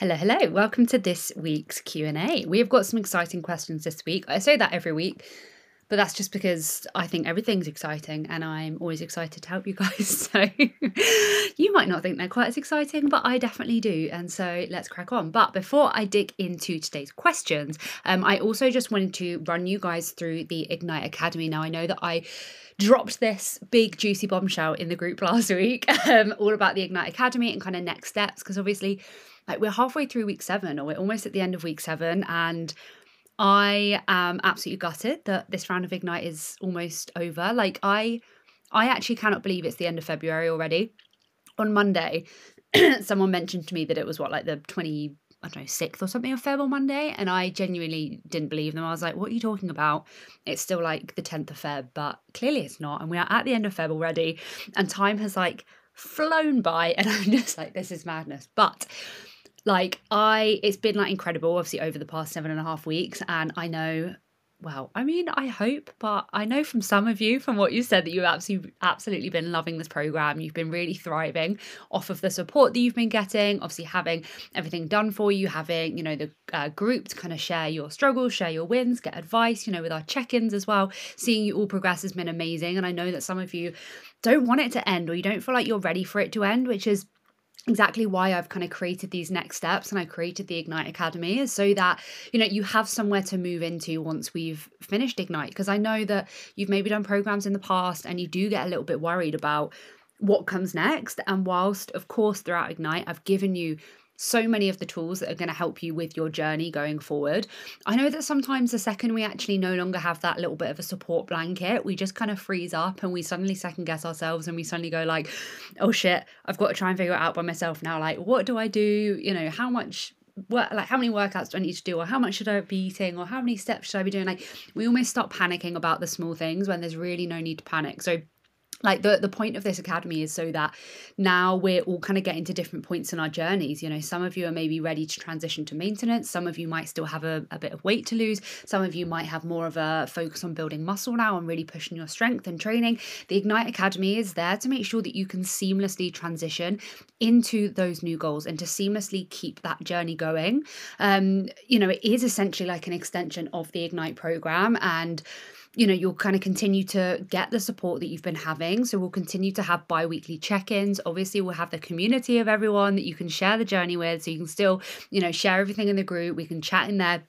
Hello, hello. Welcome to this week's Q&A. We have got some exciting questions this week. I say that every week, but that's just because I think everything's exciting and I'm always excited to help you guys. So you might not think they're quite as exciting, but I definitely do. And so let's crack on. But before I dig into today's questions, um, I also just wanted to run you guys through the Ignite Academy. Now, I know that I dropped this big juicy bombshell in the group last week um, all about the Ignite Academy and kind of next steps because obviously like we're halfway through week seven or we're almost at the end of week seven and I am absolutely gutted that this round of Ignite is almost over. Like I I actually cannot believe it's the end of February already. On Monday, someone mentioned to me that it was what like the 20 I don't know, 6th or something of Feb on Monday. And I genuinely didn't believe them. I was like, what are you talking about? It's still like the 10th of Feb, but clearly it's not. And we are at the end of Feb already. And time has like flown by. And I'm just like, this is madness. But like I it's been like incredible obviously over the past seven and a half weeks and I know well, I mean, I hope, but I know from some of you, from what you said, that you've absolutely, absolutely been loving this program. You've been really thriving off of the support that you've been getting. Obviously, having everything done for you, having you know the uh, group to kind of share your struggles, share your wins, get advice. You know, with our check-ins as well. Seeing you all progress has been amazing, and I know that some of you don't want it to end, or you don't feel like you're ready for it to end, which is exactly why I've kind of created these next steps and I created the Ignite Academy is so that you know you have somewhere to move into once we've finished Ignite. Because I know that you've maybe done programs in the past and you do get a little bit worried about what comes next. And whilst of course throughout Ignite I've given you so many of the tools that are going to help you with your journey going forward. I know that sometimes the second we actually no longer have that little bit of a support blanket, we just kind of freeze up and we suddenly second guess ourselves and we suddenly go like, "Oh shit, I've got to try and figure it out by myself now. Like, what do I do? You know, how much work like how many workouts do I need to do or how much should I be eating or how many steps should I be doing like we almost stop panicking about the small things when there's really no need to panic so like the the point of this academy is so that now we're all kind of getting to different points in our journeys. You know some of you are maybe ready to transition to maintenance. Some of you might still have a, a bit of weight to lose. Some of you might have more of a focus on building muscle now and really pushing your strength and training. The ignite academy is there to make sure that you can seamlessly transition into those new goals and to seamlessly keep that journey going. Um you know it is essentially like an extension of the ignite program and you know you'll kind of continue to get the support that you've been having. So we'll continue to have bi-weekly check-ins. Obviously we'll have the community of everyone that you can share the journey with. So you can still you know share everything in the group. We can chat in there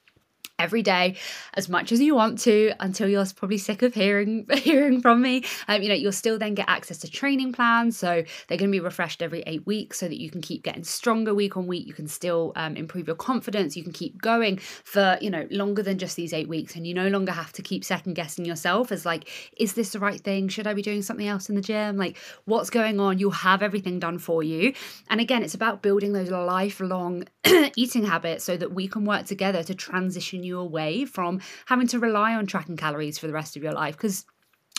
every day as much as you want to until you're probably sick of hearing hearing from me. Um, you know you'll still then get access to training plans so they're going to be refreshed every eight weeks so that you can keep getting stronger week on week. You can still um, improve your confidence. You can keep going for you know longer than just these eight weeks and you no longer have to keep second guessing yourself as like is this the right thing? Should i be doing something else in the gym? Like what's going on? You'll have everything done for you. And again it's about building those lifelong eating habits so that we can work together to transition you you away from having to rely on tracking calories for the rest of your life because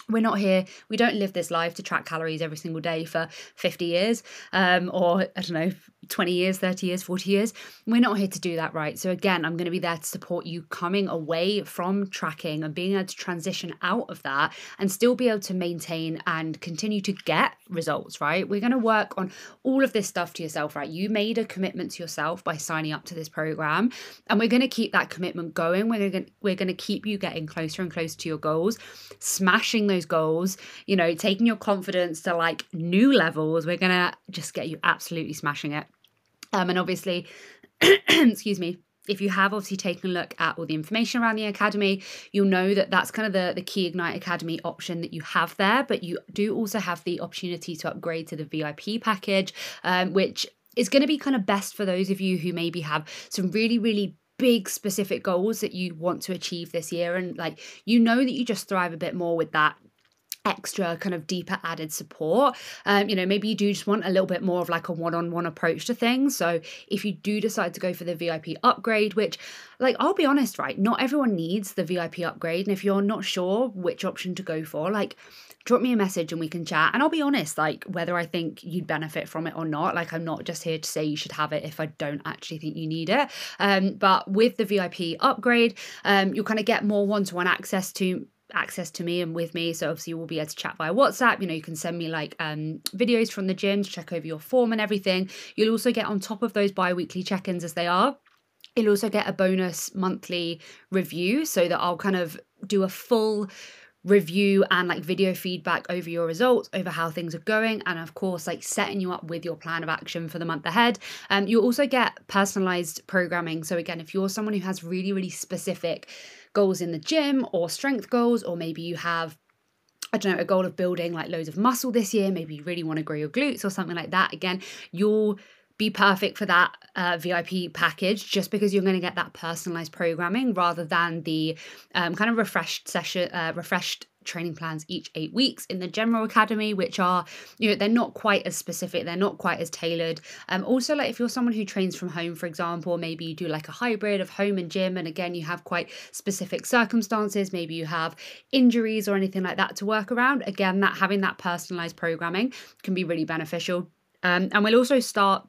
we're not here we don't live this life to track calories every single day for 50 years um, or i don't know 20 years 30 years 40 years. We're not here to do that right? So again i'm going to be there to support you coming away from tracking and being able to transition out of that and still be able to maintain and continue to get results right? We're going to work on all of this stuff to yourself right? You made a commitment to yourself by signing up to this program and we're going to keep that commitment going. We're going to we're going to keep you getting closer and closer to your goals smashing those goals, you know, taking your confidence to like new levels. We're going to just get you absolutely smashing it. Um, and obviously, excuse me, if you have obviously taken a look at all the information around the academy you'll know that that's kind of the, the key ignite academy option that you have there but you do also have the opportunity to upgrade to the vip package um, which is going to be kind of best for those of you who maybe have some really really big specific goals that you want to achieve this year and like you know that you just thrive a bit more with that extra kind of deeper added support um you know maybe you do just want a little bit more of like a one-on-one approach to things so if you do decide to go for the vip upgrade which like i'll be honest right not everyone needs the vip upgrade and if you're not sure which option to go for like drop me a message and we can chat. And I'll be honest, like whether I think you'd benefit from it or not. Like I'm not just here to say you should have it if I don't actually think you need it. Um, but with the VIP upgrade, um, you'll kind of get more one-to-one access to access to me and with me. So obviously you will be able to chat via WhatsApp. You know, you can send me like um, videos from the gym to check over your form and everything. You'll also get on top of those bi-weekly check-ins as they are. You'll also get a bonus monthly review so that I'll kind of do a full review and like video feedback over your results, over how things are going, and of course, like setting you up with your plan of action for the month ahead. Um, you'll also get personalized programming. So, again, if you're someone who has really, really specific goals in the gym or strength goals, or maybe you have I don't know, a goal of building like loads of muscle this year, maybe you really want to grow your glutes or something like that. Again, you'll be perfect for that uh, VIP package just because you're going to get that personalized programming rather than the um, kind of refreshed session, uh, refreshed training plans each eight weeks in the general academy which are you know they're not quite as specific they're not quite as tailored. Um also like if you're someone who trains from home for example maybe you do like a hybrid of home and gym and again you have quite specific circumstances maybe you have injuries or anything like that to work around again that having that personalized programming can be really beneficial. Um, and we'll also start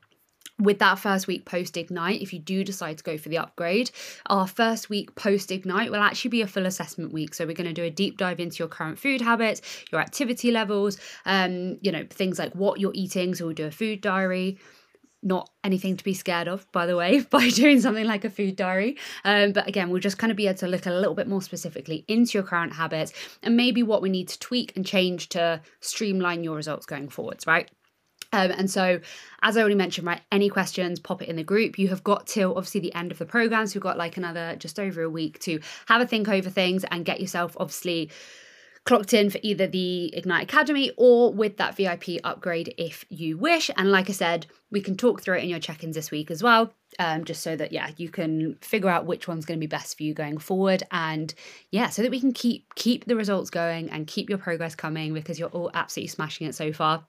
with that first week post Ignite, if you do decide to go for the upgrade, our first week post Ignite will actually be a full assessment week. So we're going to do a deep dive into your current food habits, your activity levels, um, you know, things like what you're eating. So we'll do a food diary not anything to be scared of, by the way, by doing something like a food diary. Um, but again, we'll just kind of be able to look a little bit more specifically into your current habits and maybe what we need to tweak and change to streamline your results going forwards, right? Um, and so, as I already mentioned, right, any questions, pop it in the group. You have got till obviously the end of the program. So, you've got like another just over a week to have a think over things and get yourself obviously clocked in for either the Ignite Academy or with that VIP upgrade if you wish. And like I said, we can talk through it in your check ins this week as well. Um, just so that yeah you can figure out which one's going to be best for you going forward and yeah so that we can keep keep the results going and keep your progress coming because you're all absolutely smashing it so far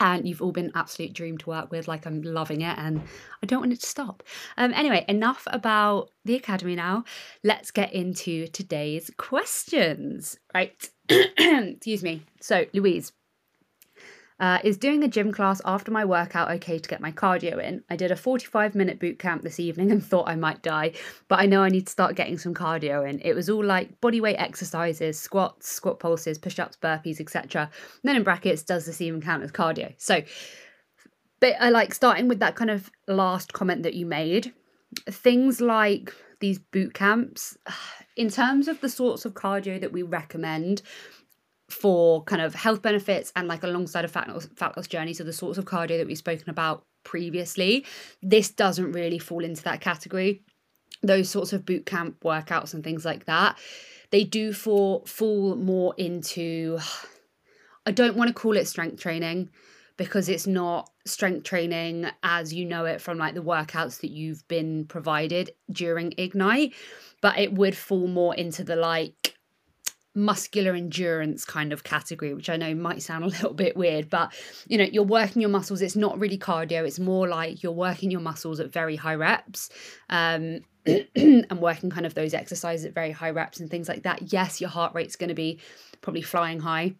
and you've all been absolute dream to work with like i'm loving it and i don't want it to stop. Um anyway enough about the academy now. Let's get into today's questions. Right. Excuse me. So louise uh, is doing a gym class after my workout okay to get my cardio in? I did a 45 minute boot camp this evening and thought I might die, but I know I need to start getting some cardio in. It was all like body weight exercises, squats, squat pulses, push ups, burpees, etc. Then in brackets, does this even count as cardio? So, but I like starting with that kind of last comment that you made. Things like these boot camps, in terms of the sorts of cardio that we recommend, for kind of health benefits and like alongside a fat loss, fat loss journey, so the sorts of cardio that we've spoken about previously, this doesn't really fall into that category. Those sorts of boot camp workouts and things like that, they do fall fall more into. I don't want to call it strength training because it's not strength training as you know it from like the workouts that you've been provided during Ignite, but it would fall more into the like muscular endurance kind of category, which I know might sound a little bit weird, but you know, you're working your muscles. It's not really cardio, it's more like you're working your muscles at very high reps. Um, and working kind of those exercises at very high reps and things like that. Yes, your heart rate's going to be probably flying high.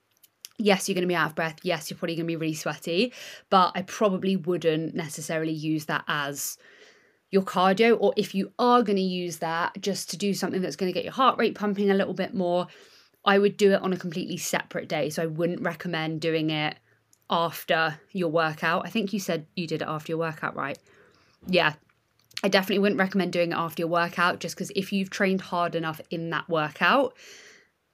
Yes, you're going to be out of breath. Yes, you're probably going to be really sweaty, but I probably wouldn't necessarily use that as your cardio. Or if you are going to use that just to do something that's going to get your heart rate pumping a little bit more, I would do it on a completely separate day. So I wouldn't recommend doing it after your workout. I think you said you did it after your workout, right? Yeah. I definitely wouldn't recommend doing it after your workout just because if you've trained hard enough in that workout,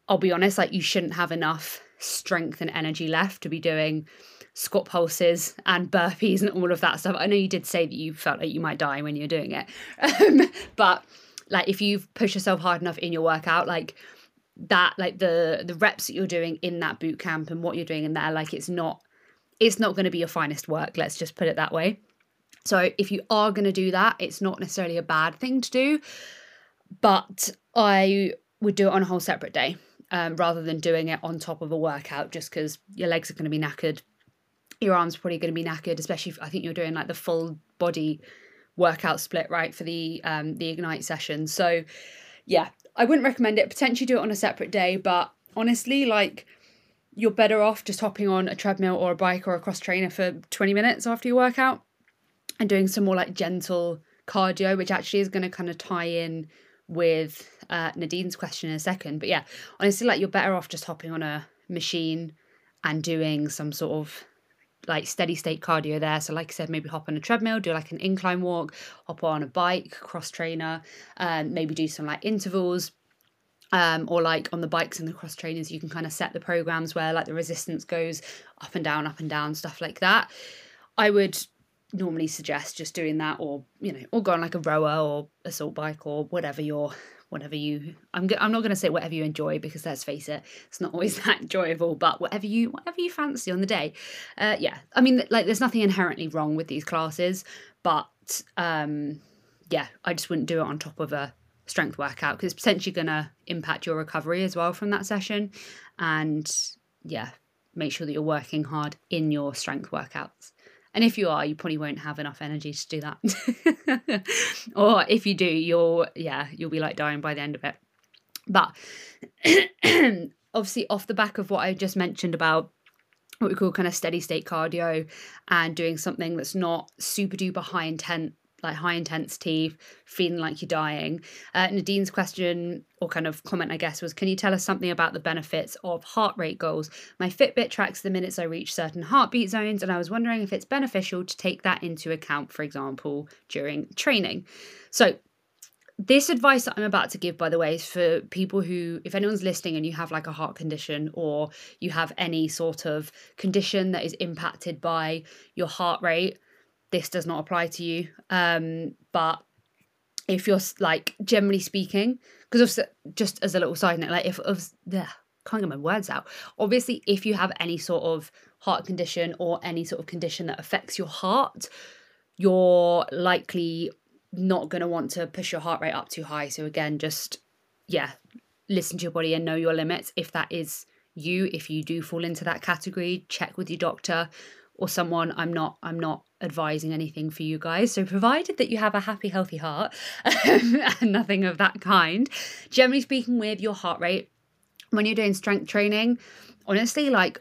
I'll be honest, like you shouldn't have enough strength and energy left to be doing squat pulses and burpees and all of that stuff. I know you did say that you felt like you might die when you're doing it. Um, but like if you've pushed yourself hard enough in your workout, like that like the the reps that you're doing in that boot camp and what you're doing in there like it's not it's not going to be your finest work let's just put it that way. So if you are going to do that it's not necessarily a bad thing to do but i would do it on a whole separate day um, rather than doing it on top of a workout just because your legs are going to be knackered your arms are probably going to be knackered especially if i think you're doing like the full body workout split right for the um the ignite session. So yeah I wouldn't recommend it. Potentially do it on a separate day, but honestly, like you're better off just hopping on a treadmill or a bike or a cross trainer for 20 minutes after your workout and doing some more like gentle cardio, which actually is going to kind of tie in with uh, Nadine's question in a second. But yeah, honestly, like you're better off just hopping on a machine and doing some sort of like steady state cardio there. So, like I said, maybe hop on a treadmill, do like an incline walk, hop on a bike, cross trainer, um, maybe do some like intervals. Um, or like on the bikes and the cross trainers, you can kind of set the programs where like the resistance goes up and down, up and down, stuff like that. I would normally suggest just doing that, or you know, or go on like a rower or assault bike or whatever your whatever you I'm I'm not going to say whatever you enjoy because let's face it it's not always that enjoyable but whatever you whatever you fancy on the day. Uh yeah I mean like there's nothing inherently wrong with these classes but um yeah I just wouldn't do it on top of a strength workout because it's potentially going to impact your recovery as well from that session. And yeah make sure that you're working hard in your strength workouts and if you are, you probably won't have enough energy to do that. or if you do, you'll yeah, you'll be like dying by the end of it. But obviously off the back of what I just mentioned about what we call kind of steady state cardio and doing something that's not super duper high intent like high intensity, feeling like you're dying. Uh, Nadine's question or kind of comment, I guess, was Can you tell us something about the benefits of heart rate goals? My Fitbit tracks the minutes I reach certain heartbeat zones, and I was wondering if it's beneficial to take that into account, for example, during training. So, this advice that I'm about to give, by the way, is for people who, if anyone's listening and you have like a heart condition or you have any sort of condition that is impacted by your heart rate, this does not apply to you. Um, but if you're like generally speaking, because just as a little side note, like if of the can't get my words out. Obviously, if you have any sort of heart condition or any sort of condition that affects your heart, you're likely not going to want to push your heart rate up too high. So again, just yeah, listen to your body and know your limits. If that is you, if you do fall into that category, check with your doctor or someone i'm not i'm not advising anything for you guys. So provided that you have a happy healthy heart and nothing of that kind generally speaking with your heart rate when you're doing strength training honestly like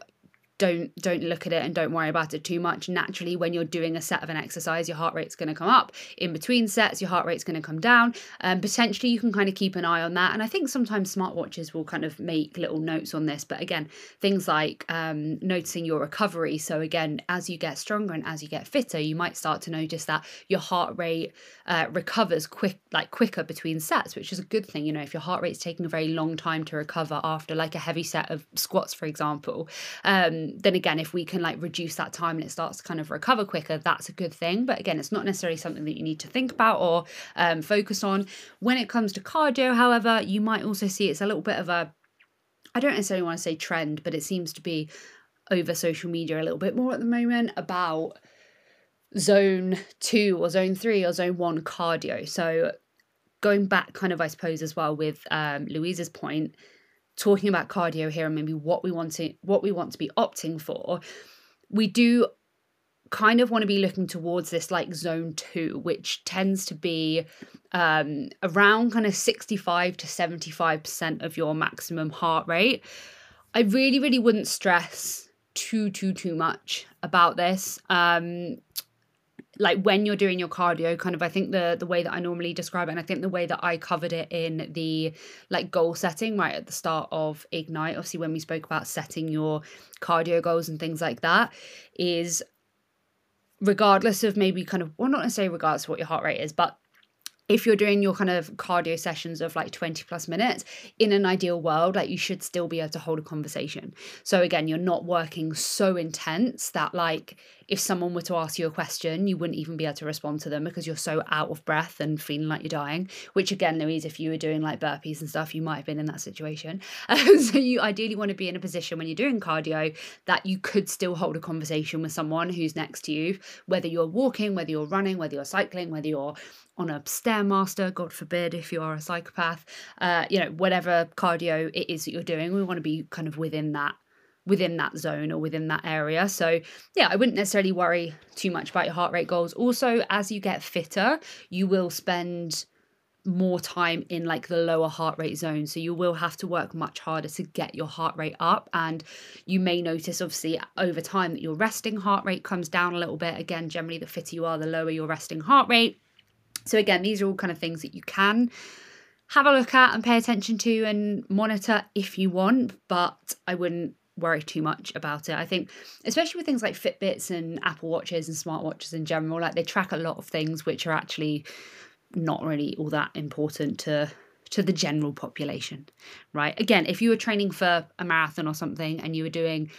don't don't look at it and don't worry about it too much. Naturally when you're doing a set of an exercise your heart rate's going to come up. In between sets your heart rate's going to come down. And um, potentially you can kind of keep an eye on that. And i think sometimes smartwatches will kind of make little notes on this. But again things like um, noticing your recovery. So again as you get stronger and as you get fitter you might start to notice that your heart rate uh, recovers quick like quicker between sets which is a good thing. You know if your heart rate's taking a very long time to recover after like a heavy set of squats for example um, then again, if we can like reduce that time and it starts to kind of recover quicker, that's a good thing. But again, it's not necessarily something that you need to think about or um, focus on. When it comes to cardio, however, you might also see it's a little bit of a, I don't necessarily want to say trend, but it seems to be over social media a little bit more at the moment about zone two or zone three or zone one cardio. So going back kind of I suppose as well with um, Louise's point, talking about cardio here and maybe what we want to what we want to be opting for, we do kind of want to be looking towards this like zone two, which tends to be um, around kind of 65 to 75% of your maximum heart rate. I really, really wouldn't stress too, too, too much about this. Um, like when you're doing your cardio kind of i think the the way that i normally describe it and i think the way that i covered it in the like goal setting right at the start of ignite obviously when we spoke about setting your cardio goals and things like that is regardless of maybe kind of well not necessarily regardless of what your heart rate is but if you're doing your kind of cardio sessions of like 20 plus minutes in an ideal world like you should still be able to hold a conversation so again you're not working so intense that like if someone were to ask you a question, you wouldn't even be able to respond to them because you're so out of breath and feeling like you're dying. Which, again, Louise, if you were doing like burpees and stuff, you might have been in that situation. Um, so, you ideally want to be in a position when you're doing cardio that you could still hold a conversation with someone who's next to you, whether you're walking, whether you're running, whether you're cycling, whether you're on a stairmaster, God forbid, if you are a psychopath, uh, you know, whatever cardio it is that you're doing, we want to be kind of within that within that zone or within that area. So, yeah, I wouldn't necessarily worry too much about your heart rate goals. Also, as you get fitter, you will spend more time in like the lower heart rate zone so you will have to work much harder to get your heart rate up and you may notice obviously over time that your resting heart rate comes down a little bit again generally the fitter you are the lower your resting heart rate so again these are all kind of things that you can have a look at and pay attention to and monitor if you want, but I wouldn't worry too much about it. I think, especially with things like Fitbits and Apple Watches and smartwatches in general, like they track a lot of things which are actually not really all that important to to the general population, right? Again, if you were training for a marathon or something and you were doing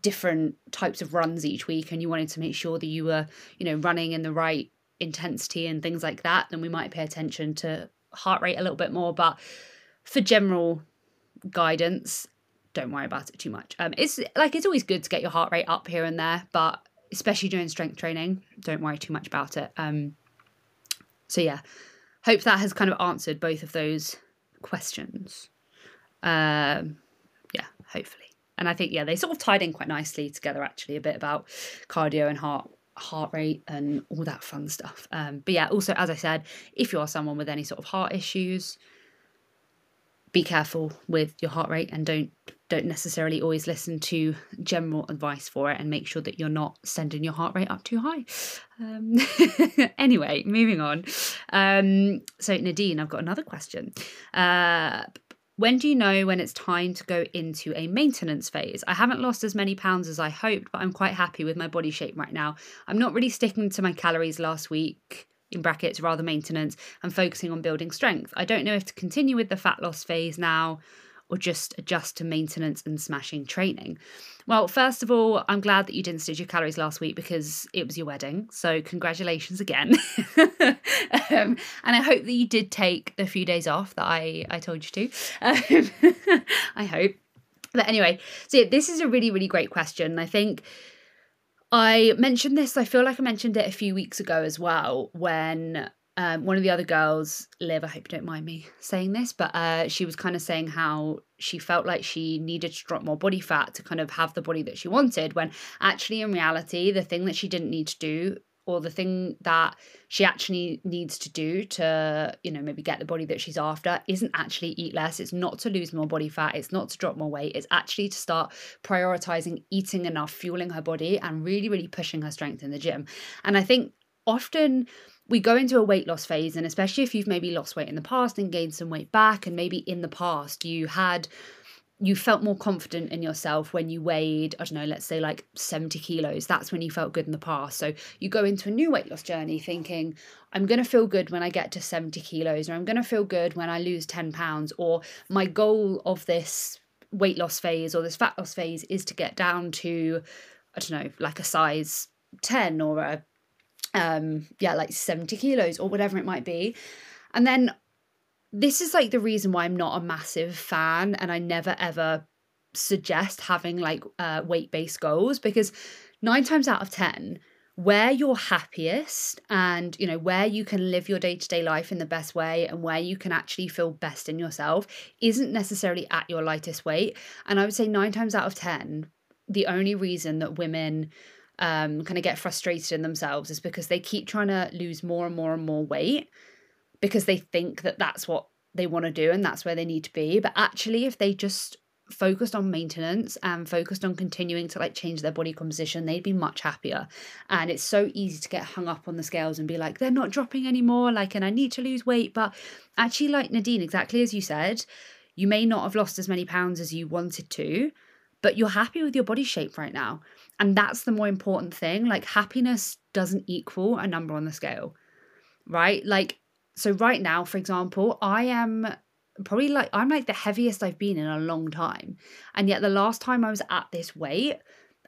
different types of runs each week and you wanted to make sure that you were, you know, running in the right intensity and things like that, then we might pay attention to heart rate a little bit more. But for general guidance, don't worry about it too much. Um, it's like it's always good to get your heart rate up here and there, but especially during strength training, don't worry too much about it. Um, so yeah, hope that has kind of answered both of those questions. Um, yeah, hopefully. And I think yeah, they sort of tied in quite nicely together actually a bit about cardio and heart heart rate and all that fun stuff. Um, but yeah, also as I said, if you are someone with any sort of heart issues, be careful with your heart rate and don't don't necessarily always listen to general advice for it and make sure that you're not sending your heart rate up too high. Um, anyway moving on. Um, so nadine i've got another question. Uh, when do you know when it's time to go into a maintenance phase? I haven't lost as many pounds as I hoped, but I'm quite happy with my body shape right now. I'm not really sticking to my calories last week in brackets rather maintenance and focusing on building strength. I don't know if to continue with the fat loss phase now or just adjust to maintenance and smashing training. Well, first of all, I'm glad that you didn't stitch your calories last week because it was your wedding. So, congratulations again. um, and I hope that you did take the few days off that I, I told you to. Um, I hope. But anyway, so yeah, this is a really, really great question. I think I mentioned this, I feel like I mentioned it a few weeks ago as well, when um, one of the other girls, Liv, I hope you don't mind me saying this, but uh, she was kind of saying how she felt like she needed to drop more body fat to kind of have the body that she wanted, when actually, in reality, the thing that she didn't need to do or the thing that she actually needs to do to you know maybe get the body that she's after isn't actually eat less. It's not to lose more body fat. It's not to drop more weight. It's actually to start prioritizing eating enough fueling her body and really really pushing her strength in the gym. And i think often we go into a weight loss phase and especially if you've maybe lost weight in the past and gained some weight back and maybe in the past you had you felt more confident in yourself when you weighed, I don't know, let's say like 70 kilos. That's when you felt good in the past. So you go into a new weight loss journey thinking, I'm going to feel good when I get to 70 kilos, or I'm going to feel good when I lose 10 pounds, or my goal of this weight loss phase or this fat loss phase is to get down to, I don't know, like a size 10 or a, um, yeah, like 70 kilos or whatever it might be. And then this is like the reason why I'm not a massive fan and I never ever suggest having like uh, weight based goals because nine times out of 10, where you're happiest and you know where you can live your day-to-day life in the best way and where you can actually feel best in yourself isn't necessarily at your lightest weight and i would say 9 times out of 10 the only reason that women um, kind of get frustrated in themselves is because they keep trying to lose more and more and more weight because they think that that's what they want to do and that's where they need to be. But actually, if they just focused on maintenance and focused on continuing to like change their body composition, they'd be much happier. And it's so easy to get hung up on the scales and be like, they're not dropping anymore, like, and I need to lose weight. But actually, like Nadine, exactly as you said, you may not have lost as many pounds as you wanted to, but you're happy with your body shape right now. And that's the more important thing. Like, happiness doesn't equal a number on the scale, right? Like, so right now, for example, I am probably like I'm like the heaviest I've been in a long time. And yet the last time I was at this weight,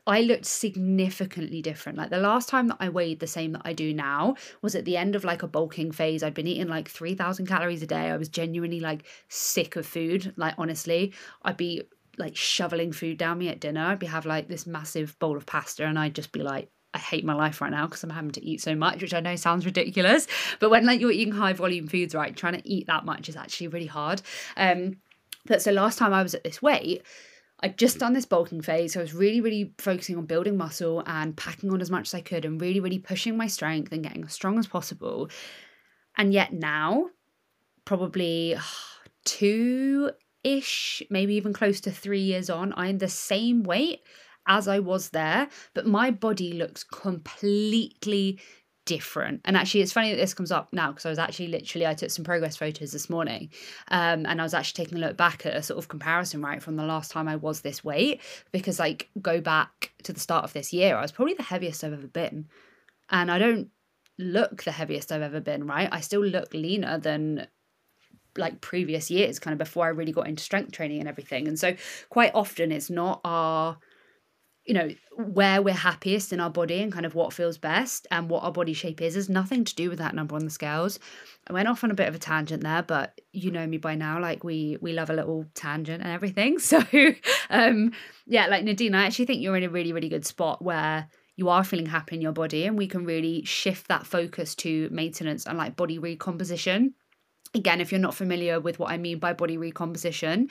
I looked significantly different. Like the last time that I weighed the same that I do now was at the end of like a bulking phase. I'd been eating like 3,000 calories a day. I was genuinely like sick of food. Like honestly, I'd be like shoveling food down me at dinner. I'd be have like this massive bowl of pasta and I'd just be like, I hate my life right now because I'm having to eat so much, which I know sounds ridiculous. But when like you're eating high volume foods, right, trying to eat that much is actually really hard. Um, but so last time I was at this weight, I'd just done this bulking phase. So I was really, really focusing on building muscle and packing on as much as I could and really, really pushing my strength and getting as strong as possible. And yet now, probably two ish, maybe even close to three years on, I'm the same weight as I was there, but my body looks completely different. And actually, it's funny that this comes up now because I was actually literally I took some progress photos this morning, um, and I was actually taking a look back at a sort of comparison right from the last time I was this weight because like go back to the start of this year, I was probably the heaviest I've ever been, and I don't look the heaviest I've ever been. Right, I still look leaner than like previous years, kind of before I really got into strength training and everything. And so quite often it's not our you know where we're happiest in our body and kind of what feels best and what our body shape is is nothing to do with that number on the scales. I went off on a bit of a tangent there but you know me by now like we we love a little tangent and everything. So um yeah like nadine i actually think you're in a really really good spot where you are feeling happy in your body and we can really shift that focus to maintenance and like body recomposition again if you're not familiar with what i mean by body recomposition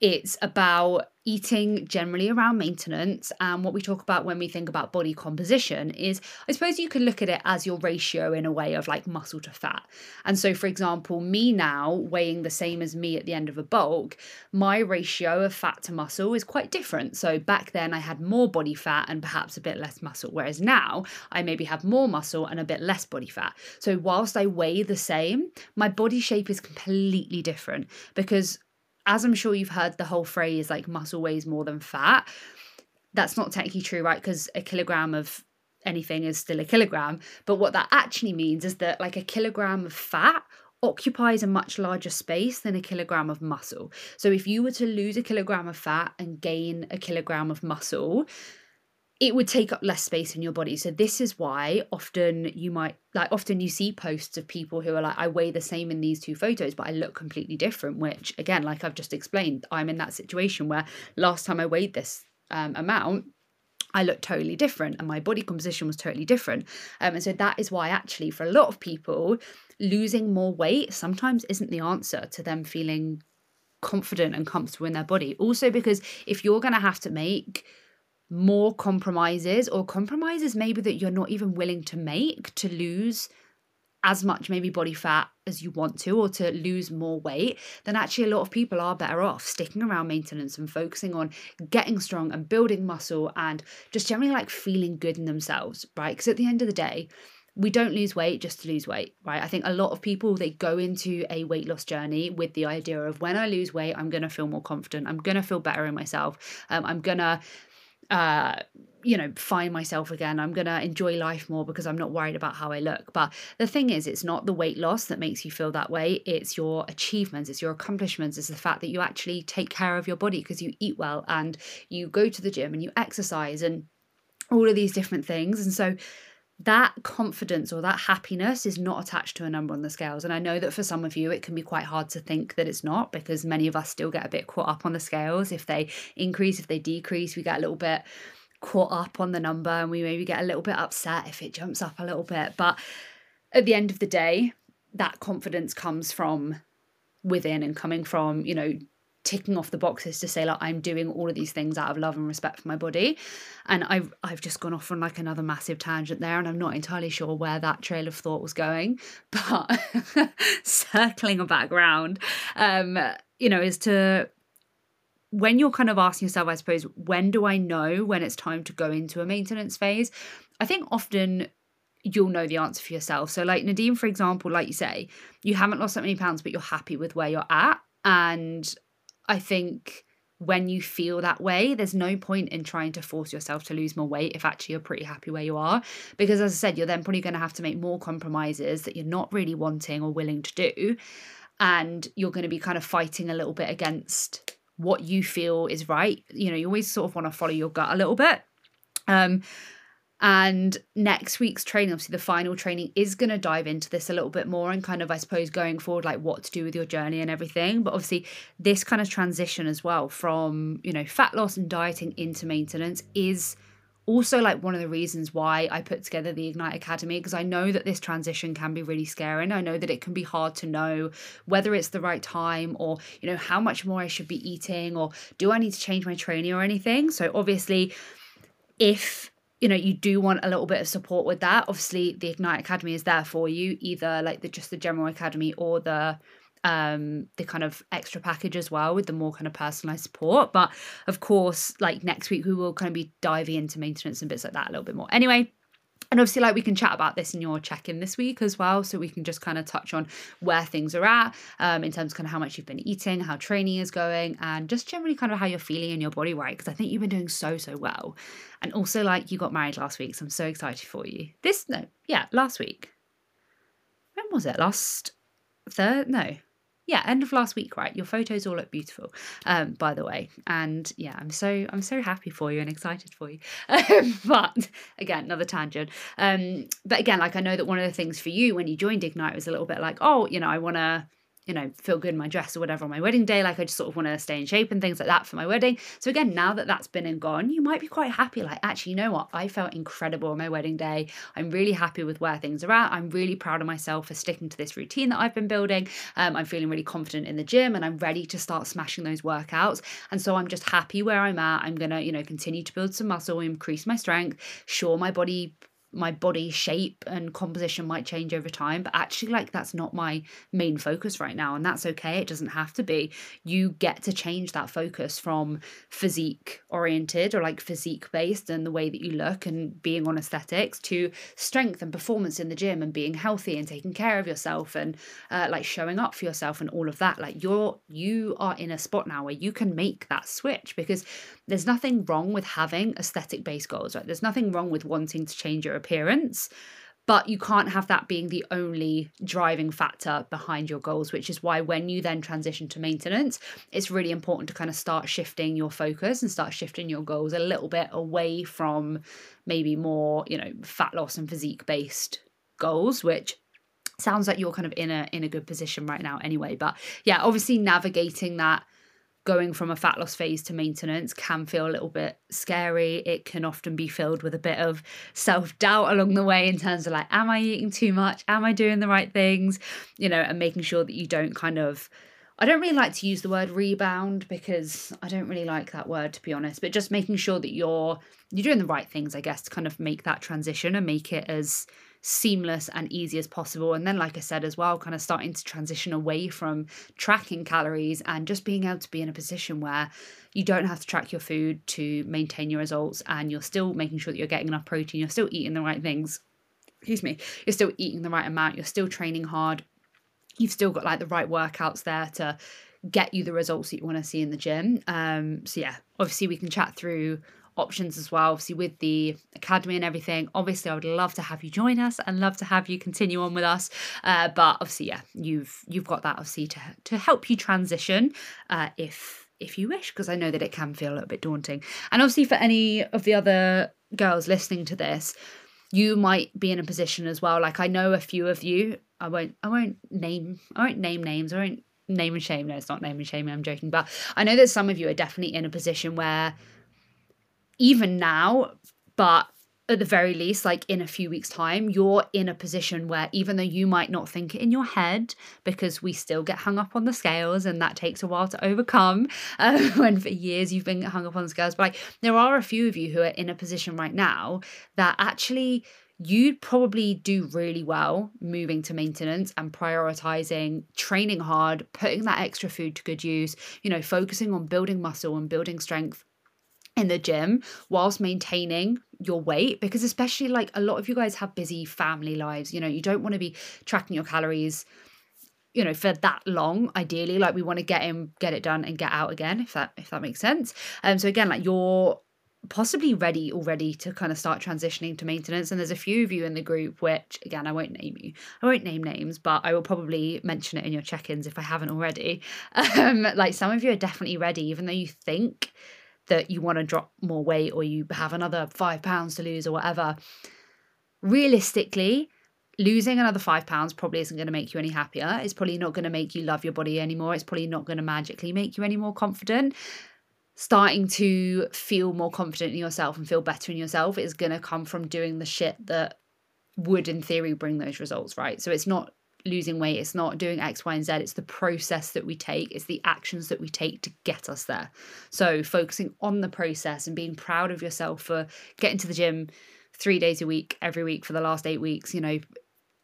it's about eating generally around maintenance. And what we talk about when we think about body composition is, I suppose you could look at it as your ratio in a way of like muscle to fat. And so, for example, me now weighing the same as me at the end of a bulk, my ratio of fat to muscle is quite different. So back then I had more body fat and perhaps a bit less muscle, whereas now I maybe have more muscle and a bit less body fat. So whilst I weigh the same, my body shape is completely different because as I'm sure you've heard the whole phrase like muscle weighs more than fat, that's not technically true, right? Because a kilogram of anything is still a kilogram. But what that actually means is that like a kilogram of fat occupies a much larger space than a kilogram of muscle. So if you were to lose a kilogram of fat and gain a kilogram of muscle, it would take up less space in your body. So this is why often you might like often you see posts of people who are like I weigh the same in these two photos but I look completely different which again like I've just explained I'm in that situation where last time I weighed this um, amount I looked totally different and my body composition was totally different. Um, and so that is why, actually, for a lot of people, losing more weight sometimes isn't the answer to them feeling confident and comfortable in their body. Also, because if you're going to have to make more compromises or compromises maybe that you're not even willing to make to lose as much maybe body fat as you want to or to lose more weight, then actually a lot of people are better off sticking around maintenance and focusing on getting strong and building muscle and just generally like feeling good in themselves, right? Because at the end of the day, we don't lose weight just to lose weight, right? I think a lot of people they go into a weight loss journey with the idea of when I lose weight, I'm gonna feel more confident, I'm gonna feel better in myself, um, I'm gonna uh you know find myself again. I'm going to enjoy life more because i'm not worried about how i look. But the thing is it's not the weight loss that makes you feel that way. It's your achievements it's your accomplishments it's the fact that you actually take care of your body because you eat well and you go to the gym and you exercise and all of these different things. And so that confidence or that happiness is not attached to a number on the scales. And I know that for some of you, it can be quite hard to think that it's not because many of us still get a bit caught up on the scales. If they increase, if they decrease, we get a little bit caught up on the number and we maybe get a little bit upset if it jumps up a little bit. But at the end of the day, that confidence comes from within and coming from, you know, ticking off the boxes to say like I'm doing all of these things out of love and respect for my body. And I've I've just gone off on like another massive tangent there, and I'm not entirely sure where that trail of thought was going. But circling back around, um, you know, is to when you're kind of asking yourself, I suppose, when do I know when it's time to go into a maintenance phase? I think often you'll know the answer for yourself. So, like Nadine, for example, like you say, you haven't lost that many pounds, but you're happy with where you're at. And I think when you feel that way, there's no point in trying to force yourself to lose more weight if actually you're pretty happy where you are. Because as I said, you're then probably going to have to make more compromises that you're not really wanting or willing to do. And you're going to be kind of fighting a little bit against what you feel is right. You know, you always sort of want to follow your gut a little bit. Um, and next week's training, obviously, the final training is going to dive into this a little bit more and kind of, I suppose, going forward, like what to do with your journey and everything. But obviously, this kind of transition as well from, you know, fat loss and dieting into maintenance is also like one of the reasons why I put together the Ignite Academy because I know that this transition can be really scary. And I know that it can be hard to know whether it's the right time or, you know, how much more I should be eating or do I need to change my training or anything. So, obviously, if you know you do want a little bit of support with that. Obviously the ignite academy is there for you either like the just the general academy or the um the kind of extra package as well with the more kind of personalized support. But of course like next week we will kind of be diving into maintenance and bits like that a little bit more. Anyway and obviously like we can chat about this in your check-in this week as well so we can just kind of touch on where things are at um, in terms of kind of how much you've been eating how training is going and just generally kind of how you're feeling in your body right? Because i think you've been doing so so well. And also like you got married last week so i'm so excited for you. This no yeah last week. When was it? Last third no yeah, end of last week, right? Your photos all look beautiful, um, by the way. And yeah, I'm so I'm so happy for you and excited for you. but again, another tangent. Um, but again, like I know that one of the things for you when you joined Ignite was a little bit like, oh, you know, I want to you know, feel good in my dress or whatever on my wedding day. Like I just sort of want to stay in shape and things like that for my wedding. So again, now that that's been and gone, you might be quite happy. Like, actually, you know what? I felt incredible on my wedding day. I'm really happy with where things are at. I'm really proud of myself for sticking to this routine that I've been building. Um, I'm feeling really confident in the gym and I'm ready to start smashing those workouts. And so I'm just happy where I'm at. I'm gonna, you know, continue to build some muscle, increase my strength. Sure, my body my body shape and composition might change over time but actually like that's not my main focus right now and that's okay it doesn't have to be. You get to change that focus from physique oriented or like physique based and the way that you look and being on aesthetics to strength and performance in the gym and being healthy and taking care of yourself and uh, like showing up for yourself and all of that. Like you're you are in a spot now where you can make that switch because there's nothing wrong with having aesthetic based goals right? There's nothing wrong with wanting to change your appearance but you can't have that being the only driving factor behind your goals which is why when you then transition to maintenance it's really important to kind of start shifting your focus and start shifting your goals a little bit away from maybe more you know fat loss and physique based goals which sounds like you're kind of in a in a good position right now anyway. But yeah obviously navigating that going from a fat loss phase to maintenance can feel a little bit scary. It can often be filled with a bit of self doubt along the way in terms of like, am I eating too much? Am I doing the right things? You know, and making sure that you don't kind of. I don't really like to use the word rebound because I don't really like that word to be honest, but just making sure that you're you're doing the right things, I guess, to kind of make that transition and make it as seamless and easy as possible. And then, like I said as well, kind of starting to transition away from tracking calories and just being able to be in a position where you don't have to track your food to maintain your results and you're still making sure that you're getting enough protein, you're still eating the right things. Excuse me, you're still eating the right amount, you're still training hard, you've still got like the right workouts there to get you the results that you want to see in the gym. Um, so yeah, obviously we can chat through options as well obviously with the academy and everything. Obviously i would love to have you join us and love to have you continue on with us. Uh, but obviously yeah you've you've got that obviously to to help you transition uh, if if you wish because i know that it can feel a little bit daunting. And obviously for any of the other girls listening to this you might be in a position as well. Like i know a few of you i won't i won't name i won't name names i won't name and shame. No it's not name and shame i'm joking. But i know that some of you are definitely in a position where even now, but at the very least, like in a few weeks' time, you're in a position where even though you might not think it in your head, because we still get hung up on the scales and that takes a while to overcome uh, when for years you've been hung up on the scales, but like there are a few of you who are in a position right now that actually you'd probably do really well moving to maintenance and prioritizing training hard, putting that extra food to good use, you know, focusing on building muscle and building strength in the gym whilst maintaining your weight because especially like a lot of you guys have busy family lives you know you don't want to be tracking your calories you know for that long ideally. Like we want to get in get it done and get out again if that if that makes sense. Um so again like you're possibly ready already to kind of start transitioning to maintenance and there's a few of you in the group which again I won't name you I won't name names but I will probably mention it in your check-ins if I haven't already. Um like some of you are definitely ready even though you think that you want to drop more weight or you have another five pounds to lose or whatever, realistically, losing another five pounds probably isn't going to make you any happier. It's probably not going to make you love your body anymore. It's probably not going to magically make you any more confident. Starting to feel more confident in yourself and feel better in yourself is going to come from doing the shit that would, in theory, bring those results, right? So it's not losing weight, it's not doing X, Y, and Z. It's the process that we take, it's the actions that we take to get us there. So, focusing on the process and being proud of yourself for getting to the gym three days a week, every week for the last eight weeks, you know,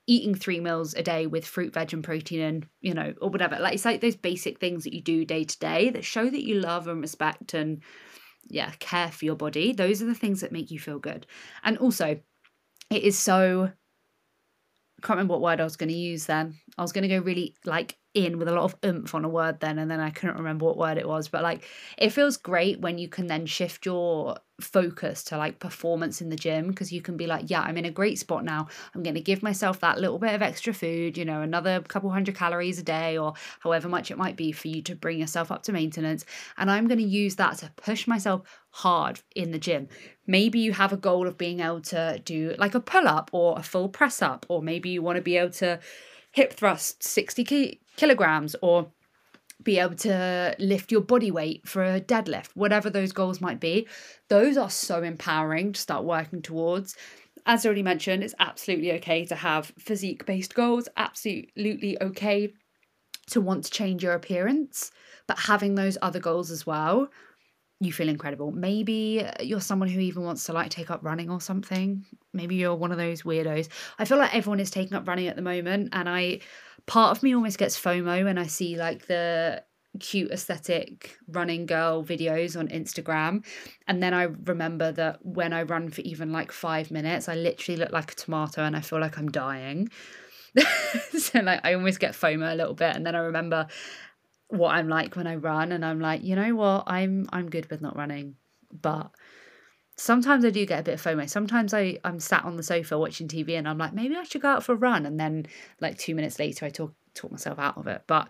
eating three meals a day with fruit, veg, and protein, and you know, or whatever. Like, it's like those basic things that you do day to day that show that you love and respect and, yeah, care for your body. Those are the things that make you feel good. And also, it is so can't remember what word I was going to use then. I was going to go really like in with a lot of oomph on a word then and then I couldn't remember what word it was. But like it feels great when you can then shift your focus to like performance in the gym because you can be like yeah I'm in a great spot now. I'm going to give myself that little bit of extra food you know another couple hundred calories a day or however much it might be for you to bring yourself up to maintenance. And I'm going to use that to push myself hard in the gym maybe you have a goal of being able to do like a pull up or a full press up or maybe you want to be able to hip thrust 60 kilograms or be able to lift your body weight for a deadlift, whatever those goals might be. Those are so empowering to start working towards. As I already mentioned, it's absolutely okay to have physique based goals, absolutely okay to want to change your appearance, but having those other goals as well, you feel incredible. Maybe uh, you're someone who even wants to like take up running or something. Maybe you're one of those weirdos. I feel like everyone is taking up running at the moment, and I part of me almost gets FOMO when I see like the cute aesthetic running girl videos on Instagram. And then I remember that when I run for even like five minutes, I literally look like a tomato and I feel like I'm dying. so like I almost get FOMO a little bit. And then I remember what I'm like when I run and I'm like, you know what, I'm I'm good with not running. But sometimes I do get a bit of FOMO. Sometimes I, I'm sat on the sofa watching TV and I'm like, maybe I should go out for a run. And then like two minutes later I talk talk myself out of it. But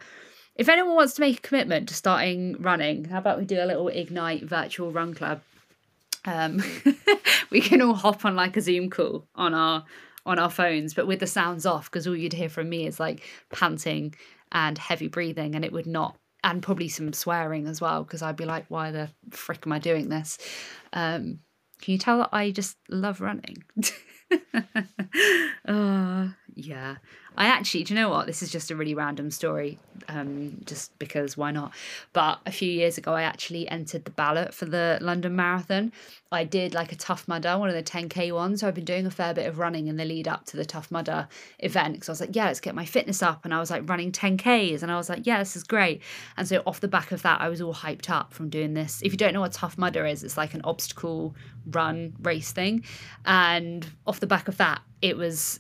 if anyone wants to make a commitment to starting running, how about we do a little Ignite virtual run club? Um, we can all hop on like a Zoom call on our on our phones, but with the sounds off, because all you'd hear from me is like panting and heavy breathing, and it would not and probably some swearing as well because I'd be like, why the frick am I doing this? Um, can you tell that I just love running? uh, yeah. I actually, do you know what? This is just a really random story, um, just because why not? But a few years ago, I actually entered the ballot for the London Marathon. I did like a Tough Mudder, one of the 10k ones. So I've been doing a fair bit of running in the lead up to the Tough Mudder event because I was like, yeah, let's get my fitness up. And I was like running 10ks, and I was like, yeah, this is great. And so off the back of that, I was all hyped up from doing this. If you don't know what Tough Mudder is, it's like an obstacle run race thing. And off the back of that, it was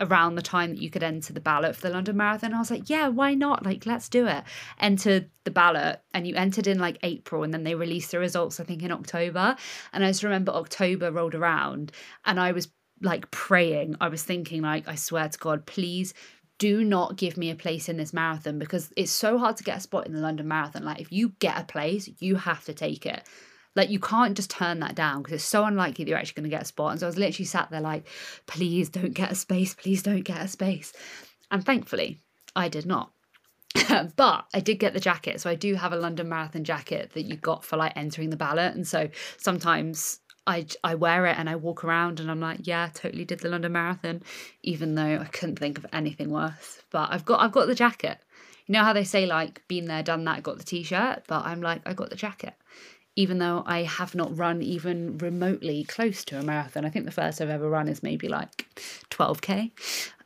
around the time that you could enter the ballot for the London Marathon. I was like, yeah, why not? Like, let's do it. Entered the ballot, and you entered in like April, and then they released the results, I think, in October. And I just remember October rolled around, and I was like praying. I was thinking, like, I swear to God, please do not give me a place in this marathon because it's so hard to get a spot in the London Marathon. Like, if you get a place, you have to take it. Like you can't just turn that down because it's so unlikely that you're actually going to get a spot. And so I was literally sat there like, please don't get a space, please don't get a space. And thankfully, I did not. but I did get the jacket. So I do have a London Marathon jacket that you got for like entering the ballot. And so sometimes I, I wear it and I walk around and I'm like, yeah, totally did the London Marathon, even though I couldn't think of anything worse. But I've got I've got the jacket. You know how they say like been there, done that, got the t-shirt, but I'm like I got the jacket even though I have not run even remotely close to a marathon. I think the first I've ever run is maybe like 12k.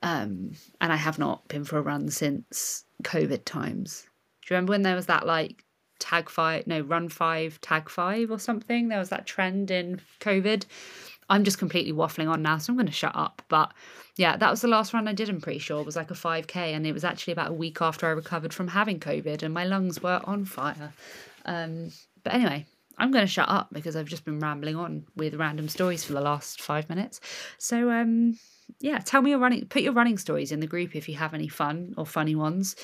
Um, and I have not been for a run since COVID times. Do you remember when there was that like tag five, no, run five, tag five or something? There was that trend in COVID. I'm just completely waffling on now, so I'm going to shut up. But yeah, that was the last run I did, I'm pretty sure. It was like a 5K, and it was actually about a week after I recovered from having COVID, and my lungs were on fire. Um, but anyway, I'm going to shut up because I've just been rambling on with random stories for the last five minutes. So, um, yeah, tell me your running. Put your running stories in the group if you have any fun or funny ones,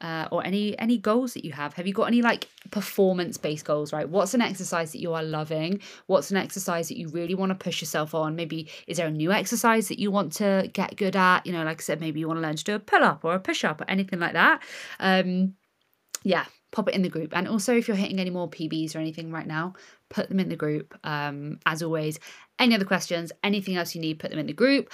uh, or any any goals that you have. Have you got any like performance based goals? Right, what's an exercise that you are loving? What's an exercise that you really want to push yourself on? Maybe is there a new exercise that you want to get good at? You know, like I said, maybe you want to learn to do a pull up or a push up or anything like that. Um, yeah, pop it in the group. And also, if you're hitting any more PBs or anything right now, put them in the group. Um, as always, any other questions, anything else you need, put them in the group.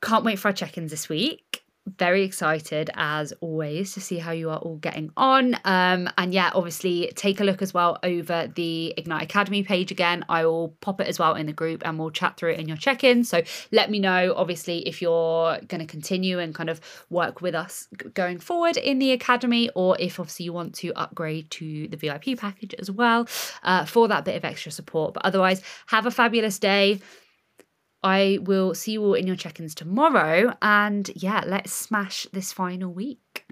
Can't wait for our check ins this week very excited as always to see how you are all getting on. Um, and yeah, obviously take a look as well over the Ignite Academy page again. I will pop it as well in the group and we'll chat through it in your check in. So let me know, obviously, if you're going to continue and kind of work with us going forward in the Academy, or if obviously you want to upgrade to the VIP package as well uh, for that bit of extra support. But otherwise, have a fabulous day I will see you all in your check ins tomorrow. And yeah, let's smash this final week.